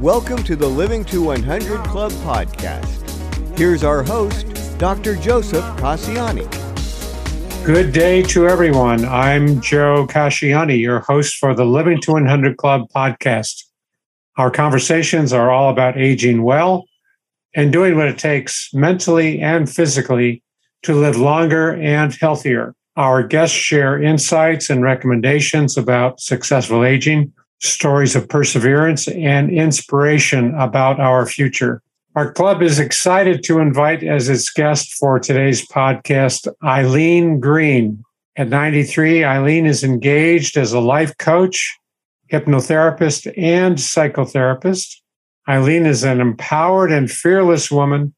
Welcome to the Living to 100 Club podcast. Here's our host, Dr. Joseph Casciani. Good day to everyone. I'm Joe Casciani, your host for the Living to 100 Club podcast. Our conversations are all about aging well and doing what it takes mentally and physically to live longer and healthier. Our guests share insights and recommendations about successful aging, stories of perseverance, and inspiration about our future. Our club is excited to invite as its guest for today's podcast Eileen Green. At 93, Eileen is engaged as a life coach, hypnotherapist, and psychotherapist. Eileen is an empowered and fearless woman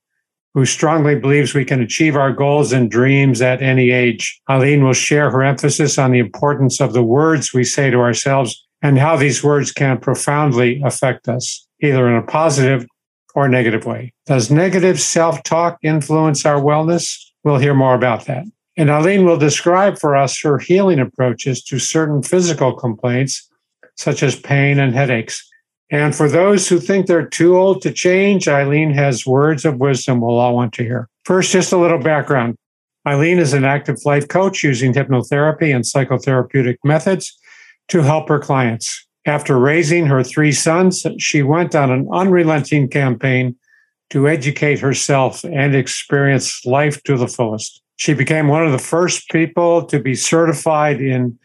who strongly believes we can achieve our goals and dreams at any age. Eileen will share her emphasis on the importance of the words we say to ourselves and how these words can profoundly affect us, either in a positive or negative way. Does negative self talk influence our wellness? We'll hear more about that. And Eileen will describe for us her healing approaches to certain physical complaints, such as pain and headaches. And for those who think they're too old to change, Eileen has words of wisdom we'll all want to hear. First, just a little background. Eileen is an active life coach using hypnotherapy and psychotherapeutic methods to help her clients. After raising her three sons, she went on an unrelenting campaign to educate herself and experience life to the fullest. She became one of the first people to be certified in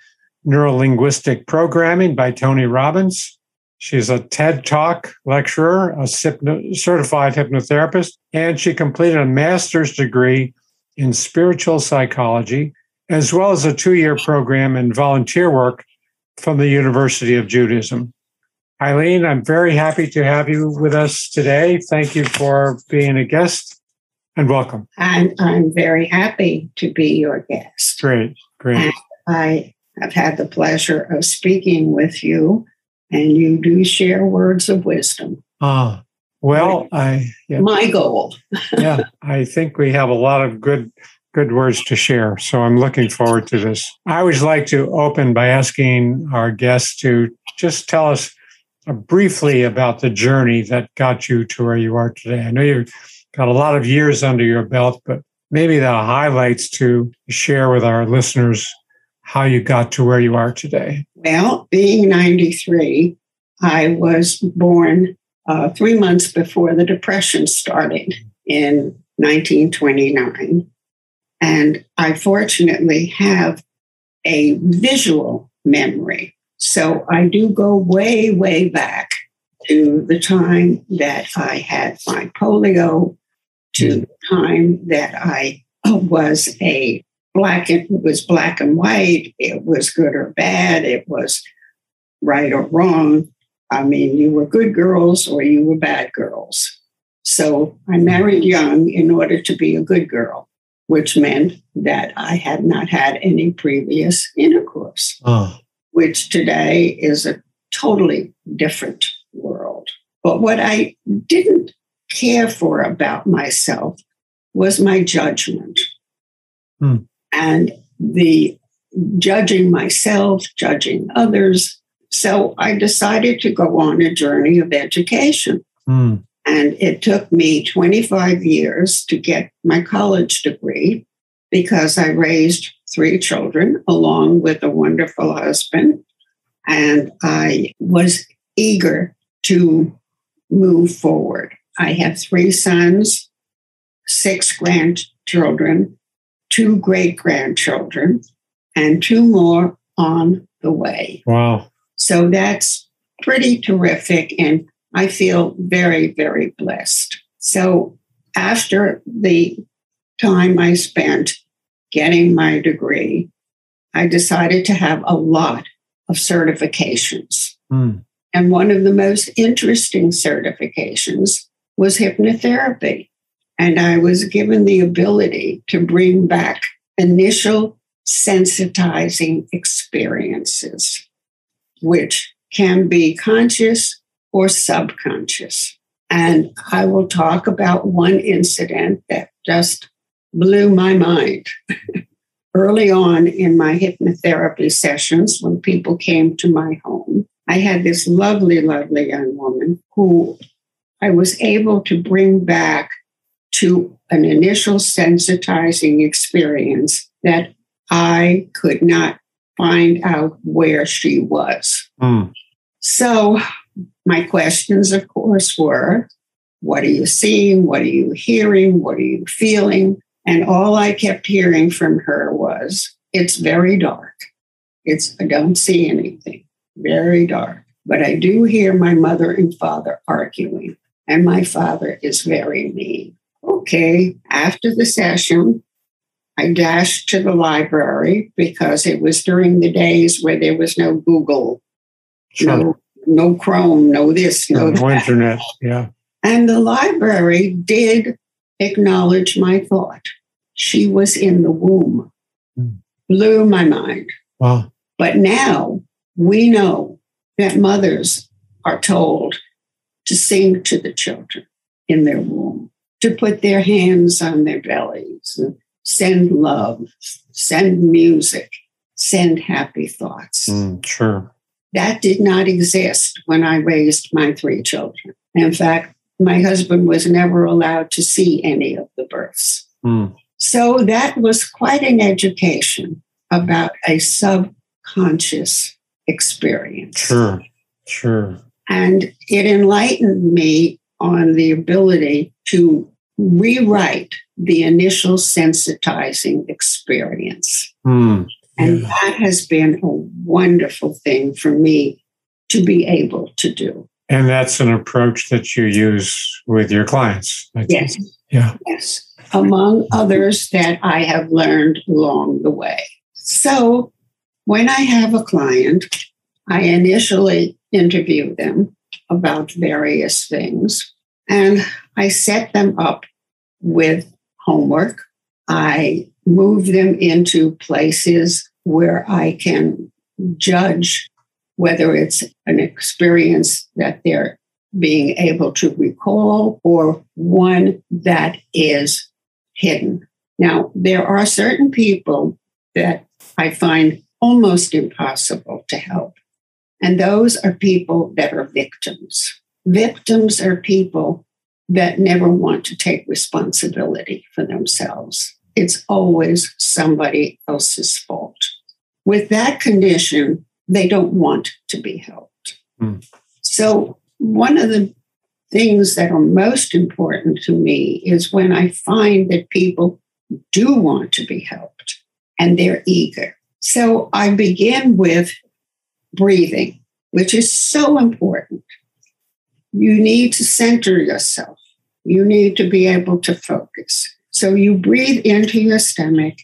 neurolinguistic programming by Tony Robbins She's a TED Talk lecturer, a certified hypnotherapist, and she completed a master's degree in spiritual psychology, as well as a two year program in volunteer work from the University of Judaism. Eileen, I'm very happy to have you with us today. Thank you for being a guest and welcome. I'm, I'm very happy to be your guest. Great, great. And I have had the pleasure of speaking with you and you do share words of wisdom. Ah, well, I yeah. my goal. yeah, I think we have a lot of good good words to share. So I'm looking forward to this. I always like to open by asking our guests to just tell us uh, briefly about the journey that got you to where you are today. I know you've got a lot of years under your belt, but maybe the highlights to share with our listeners how you got to where you are today. Well, being 93, I was born uh, three months before the Depression started in 1929. And I fortunately have a visual memory. So I do go way, way back to the time that I had my polio, to hmm. the time that I was a black it was black and white it was good or bad it was right or wrong. I mean you were good girls or you were bad girls. So i married hmm. young in order to be a good girl which meant that i had not had any previous intercourse oh. which today is a totally different world but what i didn't care for about myself was my judgment Hmm and the judging myself, judging others. So I decided to go on a journey of education. Mm. And it took me 25 years to get my college degree because I raised three children along with a wonderful husband. And I was eager to move forward. I have three sons, six grandchildren, two great grandchildren, and two more on the way. Wow. So that's pretty terrific. And I feel very, very blessed. So after the time I spent getting my degree, I decided to have a lot of certifications. Mm. And one of the most interesting certifications was hypnotherapy. And I was given the ability to bring back initial sensitizing experiences, which can be conscious or subconscious. And I will talk about one incident that just blew my mind. Early on in my hypnotherapy sessions, when people came to my home, I had this lovely, lovely young woman who I was able to bring back to an initial sensitizing experience that I could not find out where she was. Mm. So, my questions, of course, were what are you seeing? What are you hearing? What are you feeling? And all I kept hearing from her was, it's very dark. It's, I don't see anything, very dark. But I do hear my mother and father arguing, and my father is very mean. Okay, after the session, I dashed to the library because it was during the days where there was no Google, no, no Chrome, no this, no, no internet. Yeah. And the library did acknowledge my thought. She was in the womb. Mm. Blew my mind. Wow. But now we know that mothers are told to sing to the children in their womb, to put their hands on their bellies, send love, send music, send happy thoughts. Mm, sure. That did not exist when I raised my three children. In fact, my husband was never allowed to see any of the births. Mm. So that was quite an education about a subconscious experience. Sure, sure. And it enlightened me on the ability to rewrite the initial sensitizing experience. Mm, and yeah. that has been a wonderful thing for me to be able to do. And that's an approach that you use with your clients. yes. Yeah. Yes. Among others that I have learned along the way. So when I have a client, I initially interview them about various things and I set them up with homework. I move them into places where I can judge whether it's an experience that they're being able to recall or one that is hidden. Now, there are certain people that I find almost impossible to help. And those are people that are victims. Victims are people that never want to take responsibility for themselves. It's always somebody else's fault. With that condition, they don't want to be helped. Mm. So, one of the things that are most important to me is when I find that people do want to be helped and they're eager. So, I begin with breathing, which is so important. You need to center yourself, you need to be able to focus. So, you breathe into your stomach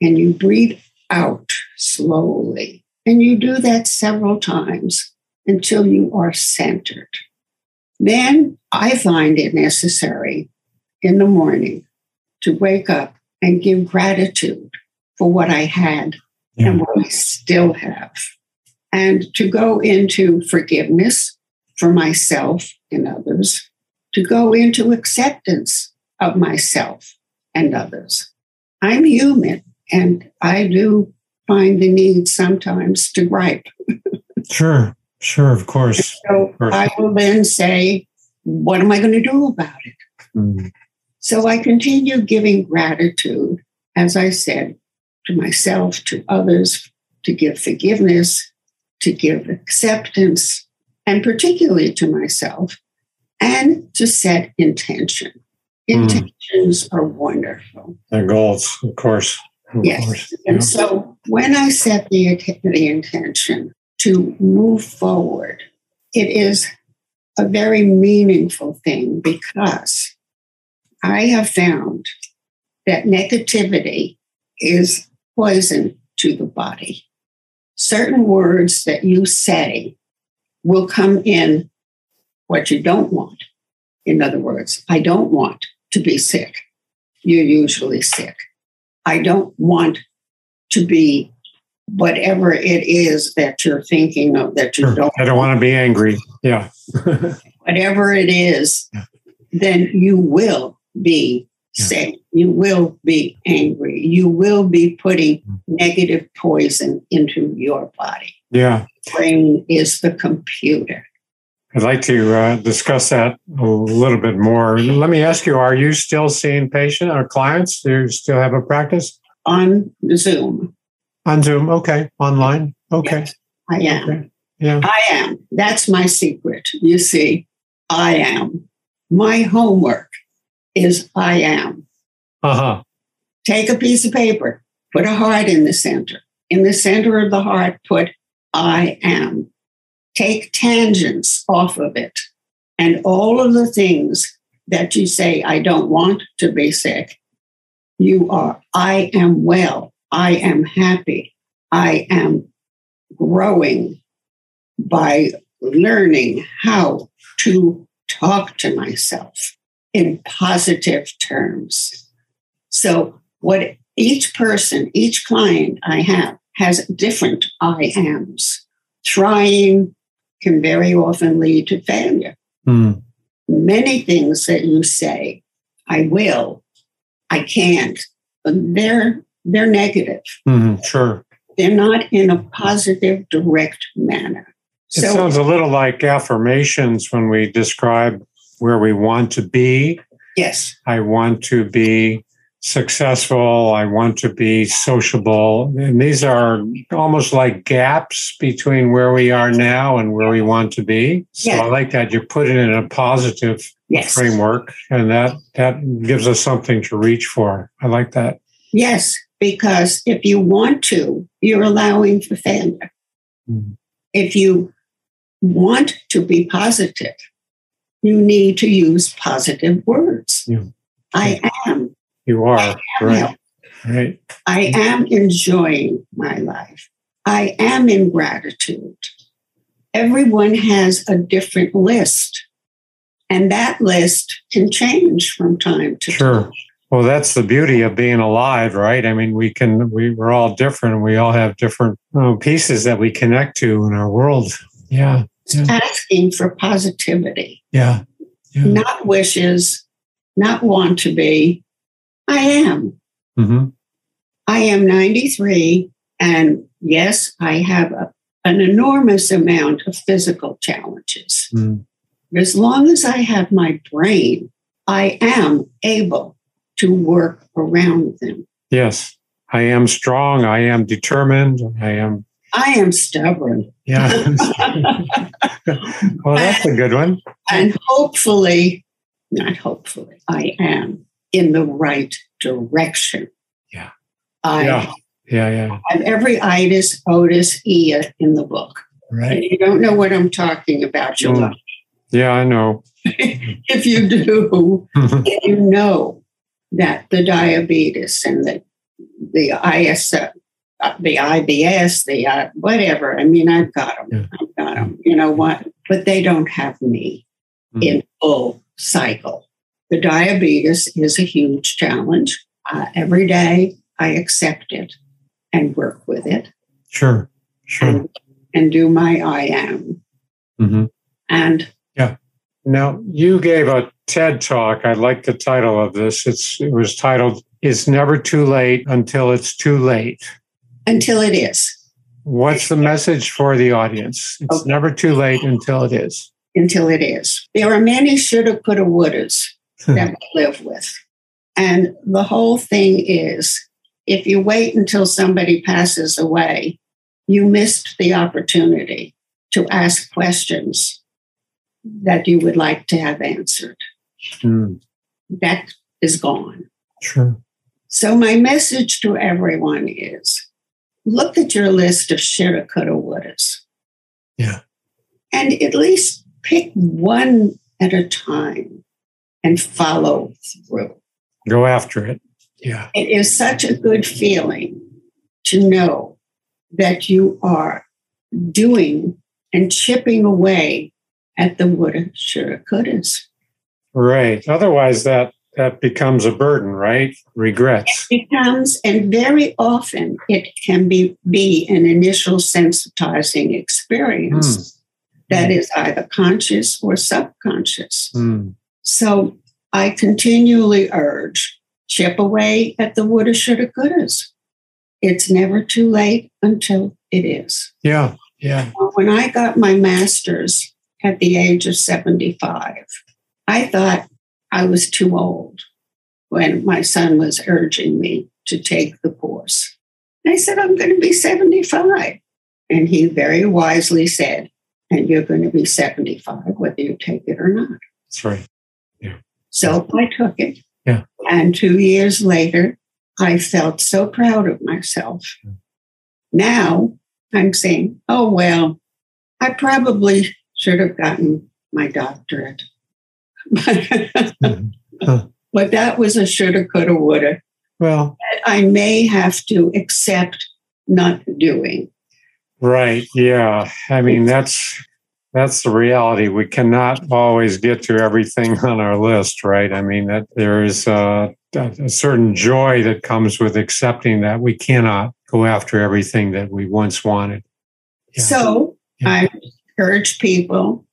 and you breathe out slowly. And you do that several times until you are centered. Then I find it necessary in the morning to wake up and give gratitude for what I had yeah. and what I still have. And to go into forgiveness for myself and others, to go into acceptance of myself and others. I'm human and I do find the need sometimes to gripe. sure, sure, of course. so of course. I will then say, what am I going to do about it? mm So I continue giving gratitude, as I said, to myself, to others, to give forgiveness, to give acceptance, and particularly to myself, and to set intention. Mm. Intentions mm. are wonderful. And goals, of course. Yes. And yeah. so when I set the, the intention to move forward, it is a very meaningful thing because I have found that negativity is poison to the body. Certain words that you say will come in what you don't want. In other words, I don't want to be sick. You're usually sick. I don't want to be whatever it is that you're thinking of that you sure. don't I don't want to be angry. Yeah. whatever it is, then you will be Yeah. sick. You will be angry. You will be putting mm. negative poison into your body. Yeah. Brain is the computer. I'd like to uh, discuss that a little bit more. Let me ask you: Are you still seeing patients or clients? Do you still have a practice On Zoom, on Zoom? Okay, online. Okay, Yes, I am. Okay. yeah, I am. That's my secret. You see, I am. My homework is I am. uh huh. Take a piece of paper, put a heart in the center. In the center of the heart, put I am. Take tangents off of it. And all of the things that you say, I don't want to be sick, you are, I am well. I am happy. I am growing by learning how to talk to myself in positive terms. So, what each person, each client I have has different I ams. Trying can very often lead to failure. Mm, Many things that you say, I will, I can't, they're they're negative. mhm, sure. They're not in a positive, direct manner. It sounds a little like affirmations when we describe where we want to be. yes, I want to be successful. I want to be sociable. And these are almost like gaps between where we are now and where we want to be. So Yeah. I like that you put it in a positive yes, framework and that that gives us something to reach for. I like that. yes. Because if you want to, you're allowing for failure. Mhm. If you want to be positive, you need to use positive words. Yeah. I am. You are right. Right. I am enjoying my life. I am in gratitude. Everyone has a different list, and that list can change from time to Sure. time. Well, that's the beauty of being alive, right? I mean, we can, we, we're all different. We all have different uh, pieces that we connect to in our world. Yeah. Yeah. Asking for positivity, Yeah. yeah. not wishes, not want to be. I am. hmm I am 93, and yes, I have a, an enormous amount of physical challenges. Mm. As long as I have my brain, I am able to work around them. Yes. I am strong. I am determined. I am, I am stubborn. yeah. well, that's a good one. and hopefully, not hopefully, I am in the right direction. Yeah. I Yeah. Yeah. Yeah. have every itis, otis, ia in the book. And Right. you don't know what I'm talking about, you'll Mm. Yeah. I know. If you do, you know that the diabetes and the the IS, uh, the IBS, the uh, whatever. I mean, I've got them. Yeah. I've got them. You know what? But they don't have me Mm. in full cycle. The diabetes is a huge challenge. Uh, every day, I accept it and work with it Sure. Sure. and, and do my I am. hmm And yeah. Now, you gave a TED talk. I like the title of this. It's it was titled "It's Never Too Late Until It's Too Late." until it is, What's the message for the audience? It's Okay. never too late until it is. until it is. There are many shoulda, coulda, wouldas that we live with. And the whole thing is if you wait until somebody passes away, you missed the opportunity to ask questions that you would like to have answered. Mm, That is gone. sure. So, my message to everyone is look at your list of shoulda, coulda, wouldas. Yeah. And at least pick one at a time and follow through. Go after it. Yeah. It is such a good feeling to know that you are doing and chipping away at the woulda, shoulda, couldas. Right. Otherwise, that that becomes a burden, right? Regrets. becomes, and very often it can be, be an initial sensitizing experience that is either conscious or subconscious. Mm, So I continually urge chip away at the woulda, shoulda, couldas. It's never too late until it is. Yeah. Yeah. When I got my master's at the age of 75, I thought I was too old when my son was urging me to take the course. I said, I'm going to be 75. And he very wisely said, and you're going to be 75, whether you take it or not. That's right. So I took it. Yeah. And two years later, I felt so proud of myself. Now I'm saying, oh, well, I probably should have gotten my doctorate. Mm-hmm. Huh. But that was a shoulda, coulda, woulda. Well, I may have to accept not doing. right. Yeah. I mean, that's that's the reality. We cannot always get to everything on our list, right? I mean, that there is a, a certain joy that comes with accepting that we cannot go after everything that we once wanted. Yeah. So Yeah. I urge people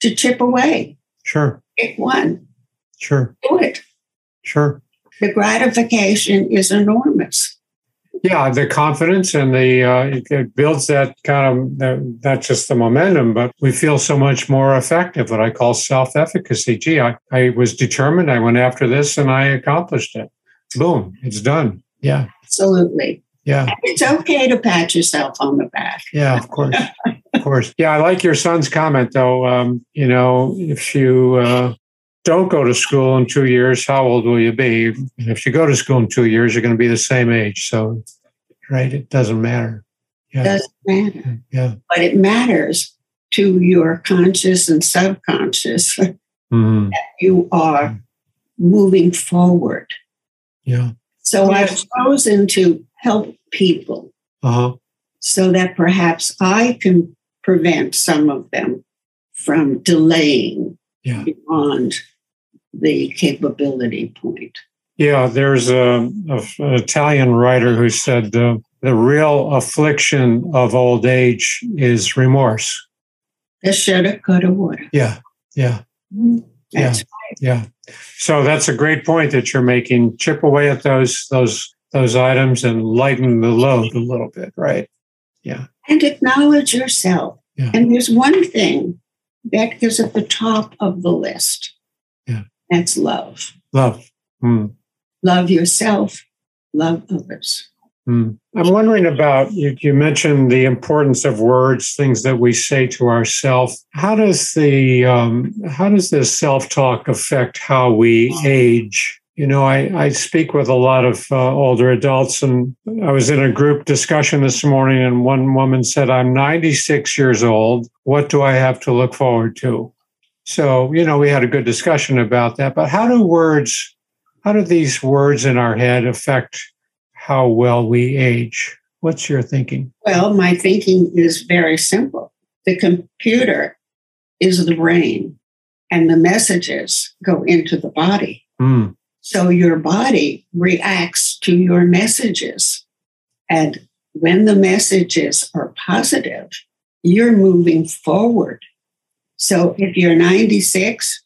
to chip away. Sure. Pick one, Sure. do it. Sure. The gratification is enormous. Yeah, the confidence and the uh, it, it builds that kind of that, not just the momentum, but we feel so much more effective. What I call self-efficacy. Gee, I, I was determined. I went after this and I accomplished it. Boom, it's done. Yeah, Absolutely. yeah, It's okay to pat yourself on the back. yeah. Of course, of course. Yeah, I like your son's comment though. Um, you know, if you uh, don't go to school in two years, how old will you be? And if you go to school in two years, you're going to be the same age. So, right, it doesn't matter. Yeah. Doesn't matter. Yeah. But it matters to your conscious and subconscious. Mhm. You are moving forward. Yeah. So I've chosen to help people Uh huh. so that perhaps I can prevent some of them from delaying Yeah. beyond the capability point. Yeah. There's a, a- an Italian writer who said uh, the real affliction of old age is remorse. The shoulda, coulda, woulda. Yeah. Yeah. That's Yeah. So that's a great point that you're making. Chip away at those those those items and lighten the load a little bit, right? Yeah. And acknowledge yourself. Yeah. And there's one thing that is at the top of the list. Yeah. That's love. Love. Hmm. Love yourself, love others. Hmm. I'm wondering about you, you mentioned the importance of words, things that we say to ourselves. How does the um, how does this self talk affect how we age? You know, I, I speak with a lot of uh, older adults, and I was in a group discussion this morning, and one woman said, "I'm 96 years old. What do I have to look forward to?" So, you know, we had a good discussion about that. But how do words, how do these words in our head affect how well we age. What's your thinking? Well, my thinking is very simple. The computer is the brain, and the messages go into the body. Mm, So your body reacts to your messages. And when the messages are positive, you're moving forward. So if you're 96,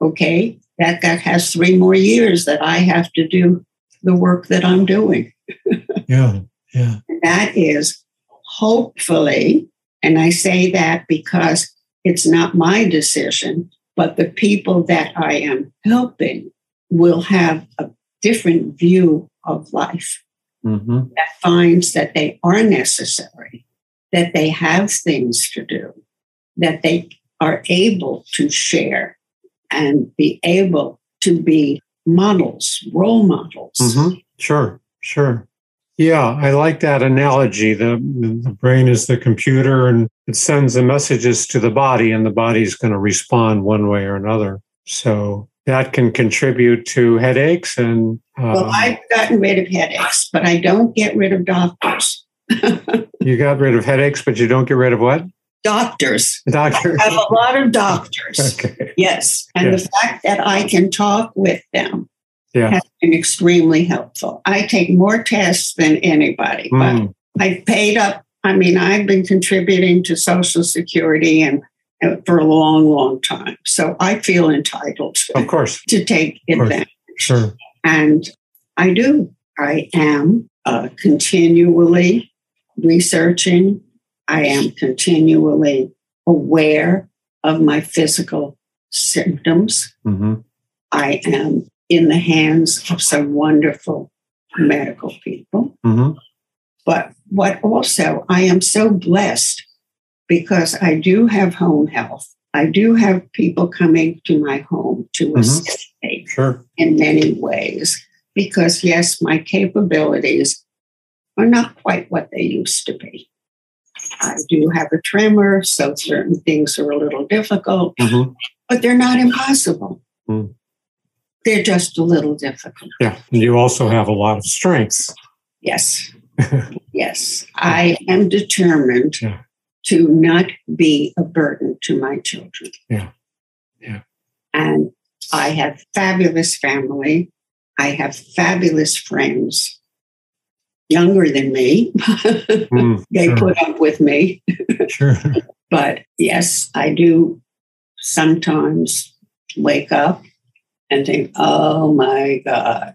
okay, that, that has three more years that I have to do the work that I'm doing. yeah, yeah, And that is hopefully, and I say that because it's not my decision, but the people that I am helping will have a different view of life hmm that finds that they are necessary, that they have things to do, that they are able to share and be able to be models, role models. hmm Sure, sure. Yeah, I like that analogy. The, the brain is the computer and it sends the messages to the body, and the body's going to respond one way or another. So that can contribute to headaches and. Uh, Well, I've gotten rid of headaches, but I don't get rid of doctors. you got rid of headaches, but you don't get rid of what? Doctors. Doctor. I have a lot of doctors. okay. Yes. And the fact that I can talk with them Yeah. has been extremely helpful. I take more tests than anybody, but Mm, I've paid up. I mean, I've been contributing to Social Security and, and for a long, long time. So I feel entitled to, of course. to take advantage. Sure. And I do. I am uh, continually researching. I am continually aware of my physical symptoms. Mm-hmm. I am in the hands of some wonderful medical people. Mm-hmm. But what also, I am so blessed because I do have home health. I do have people coming to my home to Mhm. assist me Sure. in many ways. Because, yes, my capabilities are not quite what they used to be. I do have a tremor, so certain things are a little difficult, Mm-hmm. but they're not impossible. Mm. They're just a little difficult. Yeah. And you also have a lot of strengths. Yes. yes. I am determined Yeah. to not be a burden to my children. Yeah. Yeah. And I have fabulous family. I have fabulous friends, younger than me. Mm, they sure. put up with me. Sure. But yes, I do sometimes wake up and think, oh my God.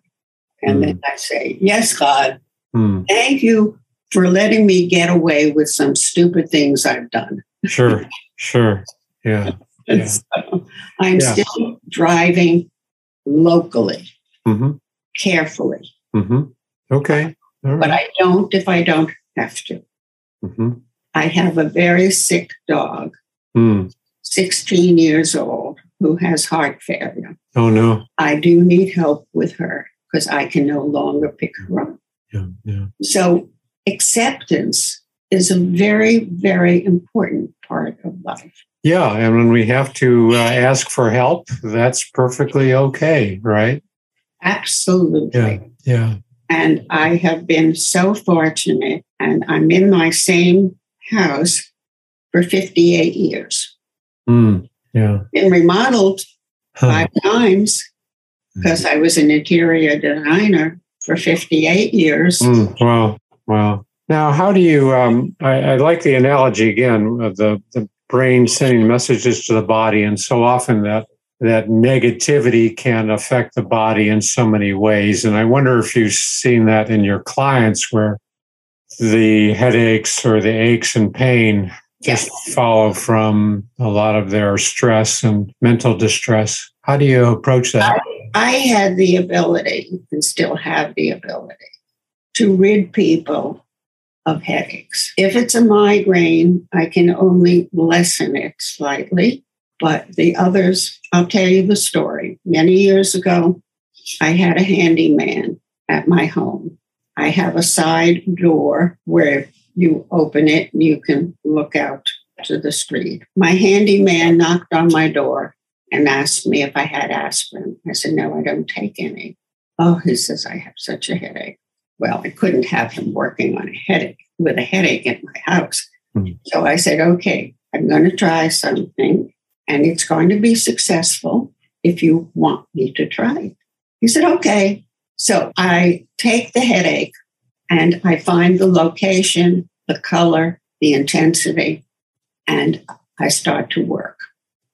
And then I say, yes, God, Mm, thank you for letting me get away with some stupid things I've done. sure. Sure. Yeah. Yeah. so I'm Yeah. still driving locally, Mm-hmm. carefully, Mm-hmm. Okay. All but. I don't if I don't have to. Mm-hmm. I have a very sick dog, Mm. 16 years old, who has heart failure. Oh no. I do need help with her because I can no longer pick her up. Yeah. Yeah. So, acceptance is a very, very important part of life. Yeah. And when we have to uh, ask for help, that's perfectly okay, right? Absolutely. Yeah. Yeah. And I have been so fortunate, and I'm in my same house for 58 years. Mm. Yeah. Been remodeled Huh. five times because I was an interior designer for 58 years. Mm, wow, wow. Now, how do you? Um, I, I like the analogy again of the the brain sending messages to the body, and so often that that negativity can affect the body in so many ways. And I wonder if you've seen that in your clients, where the headaches or the aches and pain just follow from a lot of their stress and mental distress. How do you approach that? I had the ability and still have the ability to rid people of headaches. If it's a migraine, I can only lessen it slightly, but the others, I'll tell you the story. Many years ago, I had a handyman at my home. I have a side door where you open it and you can look out to the street. My handyman knocked on my door and asked me if I had aspirin. I said, No, I don't take any. Oh, he says, I have such a headache. Well, I couldn't have him working on a headache with a headache in my house. Mhm. So I said, Okay, I'm going to try something and it's going to be successful if you want me to try it. He said, Okay. So I take the headache and I find the location, the color, the intensity, and I start to work.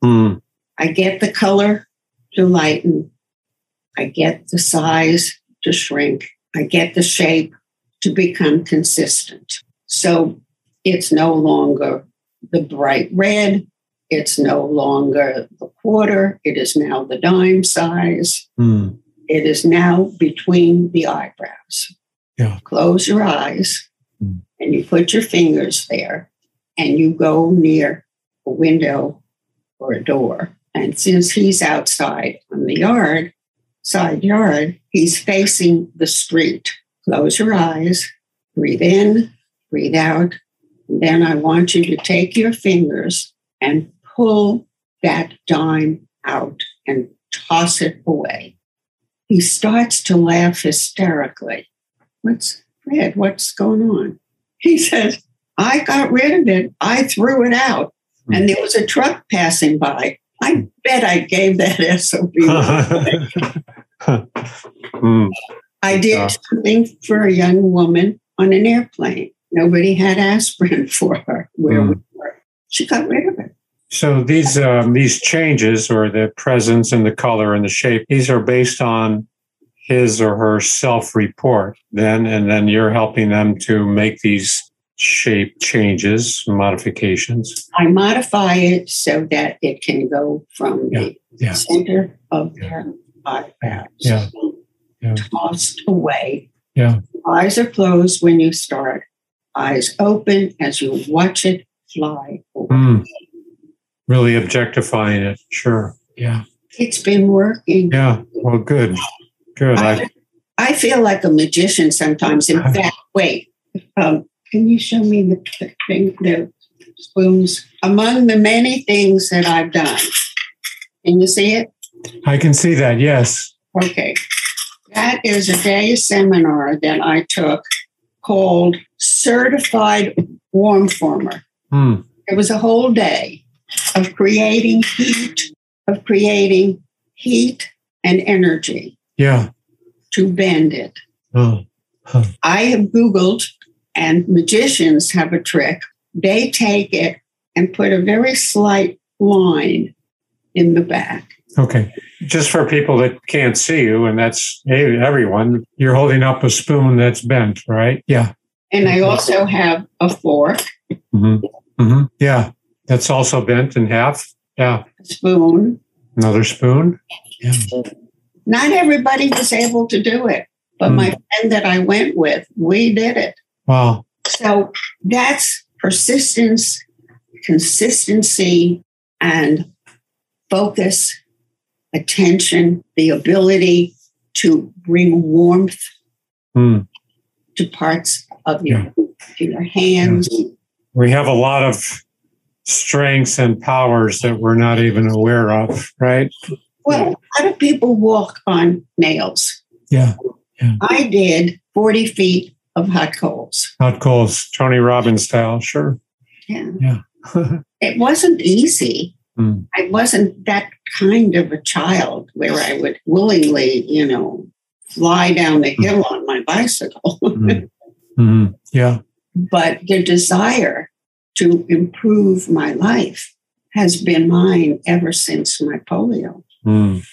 Mm, I get the color to lighten. I get the size to shrink. I get the shape to become consistent. So it's no longer the bright red. It's no longer the quarter. It is now the dime size. mm, It is now between the eyebrows. Yeah. Close your eyes Mm. and you put your fingers there and you go near a window or a door. And since he's outside on the yard, side yard, he's facing the street. Close your eyes, breathe in, breathe out. And then I want you to take your fingers and pull that dime out and toss it away. He starts to laugh hysterically. What's Fred? What's going on? He says, I got rid of it. I threw it out. And there was a truck passing by. I bet I gave that SOB. mm, I did Yeah. something for a young woman on an airplane. Nobody had aspirin for her where we were. She got rid of it. So these um, these changes, or the presence and the color and the shape, these are based on his or her self report then, and then you're helping them to make these shape changes, modifications. I modify it so that it can go from Yeah, the yeah. center of Yeah. their eyebrows, Yeah, yeah. tossed away. Yeah. Eyes are closed when you start. Eyes open as you watch it fly. away. Mm. Really objectifying it. Sure. Yeah. It's been working. Yeah. Well, good. Good. I, I feel like a magician sometimes. In fact, wait, um, can you show me the, the thing, the spoons? Among the many things that I've done, can you see it? I can see that. Yes. Okay. That is a day seminar that I took called Certified Warm Former. Mm. It was a whole day of creating heat, of creating heat and energy Yeah. to bend it. Oh. I have Googled, and magicians have a trick. They take it and put a very slight line in the back. Okay. Just for people that can't see you, and that's everyone, you're holding up a spoon that's bent, right? Yeah. And I also have a fork, hmm hmm Yeah. That's also bent in half. Yeah. a spoon. Another spoon. Yeah. Not everybody was able to do it, but my friend that I went with, we did it. Wow. So that's persistence, consistency, and focus, attention, the ability to bring warmth Mm. to parts of your, to your hands. We have a lot of strengths and powers that we're not even aware of, right? Well, how do people walk on nails? Yeah. I did 40 feet of hot coals. Hot coals, Tony Robbins style. Sure. Yeah. Yeah. It wasn't easy. Mm. I wasn't that kind of a child where I would willingly, you know, fly down the hill on my bicycle. Mm. Mhm. Yeah. but the desire to improve my life has been mine ever since my polio. Mm.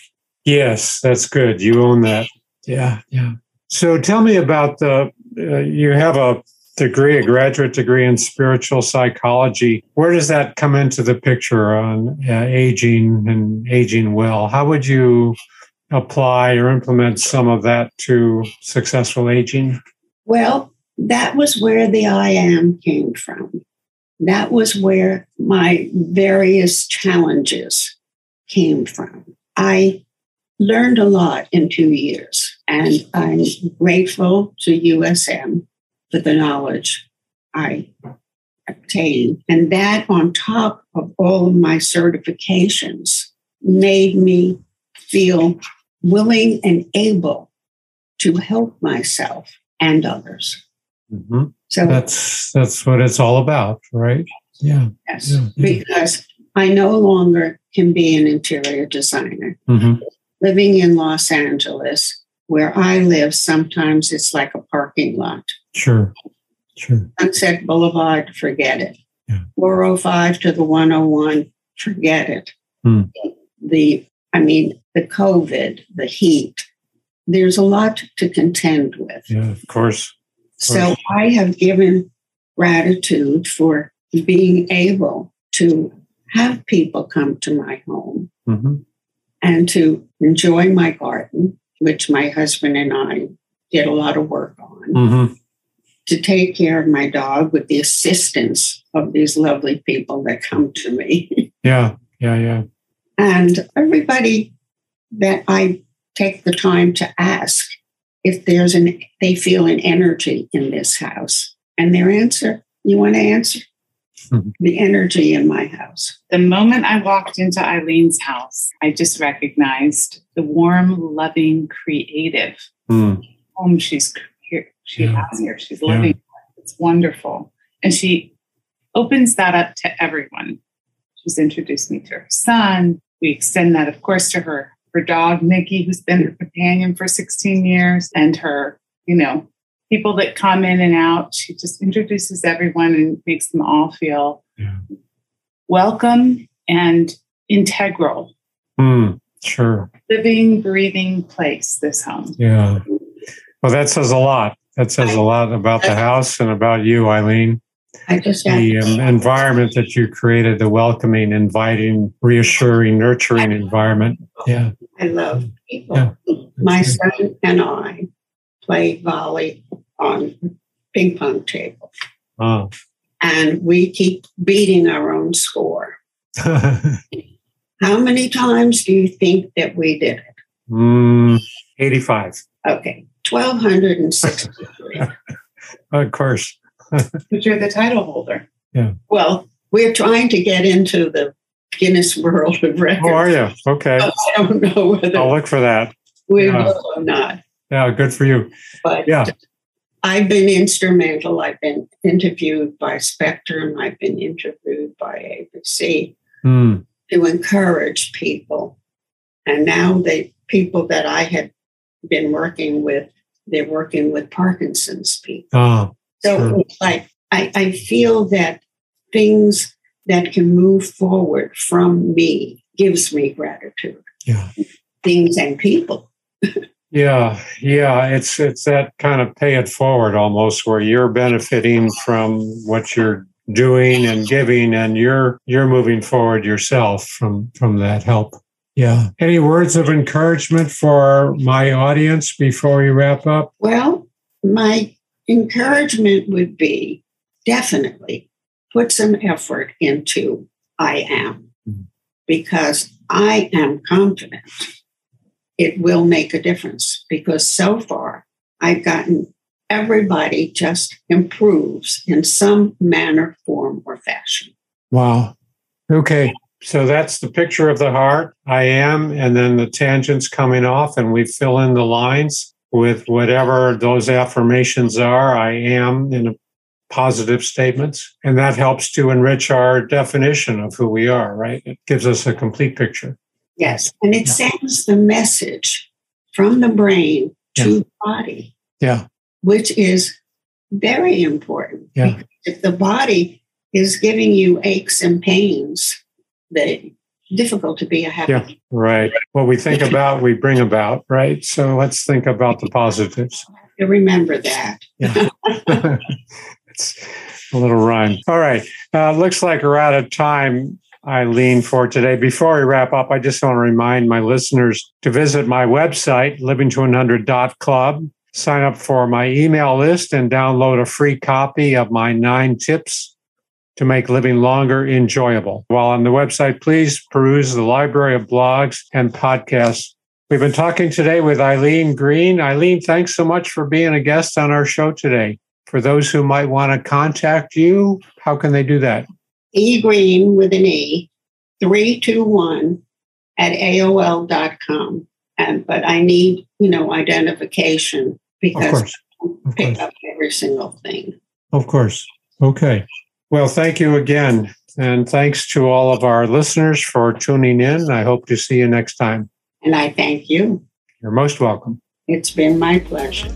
Yes, that's good. You own that. Yeah, yeah. So tell me about the. Uh, you have a degree, a graduate degree in spiritual psychology. Where does that come into the picture on uh, aging and aging well? How would you apply or implement some of that to successful aging? Well, that was where the I am came from. That was where my various challenges came from. I learned a lot in two years, and I'm grateful to USM for the knowledge I obtained. And that, on top of all of my certifications, made me feel willing and able to help myself and others. hmm So, That's that's what it's all about, right? Yeah. yes, yeah, because I no longer can be an interior designer. hmm Living in Los Angeles, where I live, sometimes it's like a parking lot. Sure. Sure. Sunset Boulevard, forget it. Yeah. 405 to the 101, forget it. Hmm. The, I mean, the COVID, the heat, there's a lot to contend with. Yeah. Of course. So I have given gratitude for being able to have people come to my home hmm and to enjoy my garden, which my husband and I did a lot of work on, hmm to take care of my dog with the assistance of these lovely people that come to me. Yeah. Yeah. Yeah. and everybody that I take the time to ask if there's an they feel an energy in this house. And their answer, you want to answer? Mhm. The energy in my house. The moment I walked into Eileen's house, I just recognized the warm, loving, creative Mm. home she's here. She Yeah. has here. She's Yeah. living. It's wonderful, and she opens that up to everyone. She's introduced me to her son. We extend that, of course, to her her dog Nikki, who's been her companion for 16 years, and her, you know, people that come in and out. She just introduces everyone and makes them all feel Yeah. welcome and integral. Mm. Sure. living, breathing place, this home. Yeah. Well, that says a lot. That says a lot about the house and about you, Eileen. I just The um, environment that you created, the welcoming, inviting, reassuring, nurturing environment. Yeah. I love people. Yeah. My son and I play volley on ping pong table, Oh. and we keep beating our own score. How many times do you think that we did it? mm, 85. Okay, 1,263. Of course. But you're the title holder. Yeah. Well, we're trying to get into the Guinness World of Records. How are you? Okay. I don't know whether I'll look for that. we yeah. will or not, Yeah, good for you. but Yeah. I've been instrumental. I've been interviewed by Spectrum. I've been interviewed by ABC Mm, to encourage people. And now the people that I had been working with, they're working with Parkinson's people. oh, So Sure. like I, I feel that things that can move forward from me gives me gratitude. yeah. Things and people. Yeah, yeah, it's it's that kind of pay it forward almost where you're benefiting from what you're doing and giving and you're you're moving forward yourself from from that help. Yeah. Any words of encouragement for my audience before we wrap up? Well, my encouragement would be definitely put some effort into I am Mhm. because I am confident it will make a difference because so far I've gotten everybody just improves in some manner, form, or fashion. Wow. Okay. So that's the picture of the heart. I am, and then the tangents coming off, and we fill in the lines with whatever those affirmations are. I am in a positive statements. And that helps to enrich our definition of who we are, right? It gives us a complete picture. Yes. And it sends the message from the brain to the body. Yeah. which is very important. Yeah. If the body is giving you aches and pains, they difficult to be a happy. Yeah. Right. What we think about, we bring about, right? So let's think about the positives. To remember that. Yeah. it's a little rhyme. All right. Uh, looks like we're out of time, Eileen, for today. Before we wrap up, I just want to remind my listeners to visit my website, living200.club, sign up for my email list, and download a free copy of my nine tips to make living longer enjoyable. While on the website, please peruse the library of blogs and podcasts. We've been talking today with Eileen Greene. Eileen, thanks so much for being a guest on our show today. For those who might want to contact you, how can they do that? E Greene with an E, 321 at AOL.com. And but I need, you know, identification because. I Of pick course. up every single thing. Of course. Okay. Well, thank you again. And thanks to all of our listeners for tuning in. I hope to see you next time. And I thank you. You're most welcome. It's been my pleasure.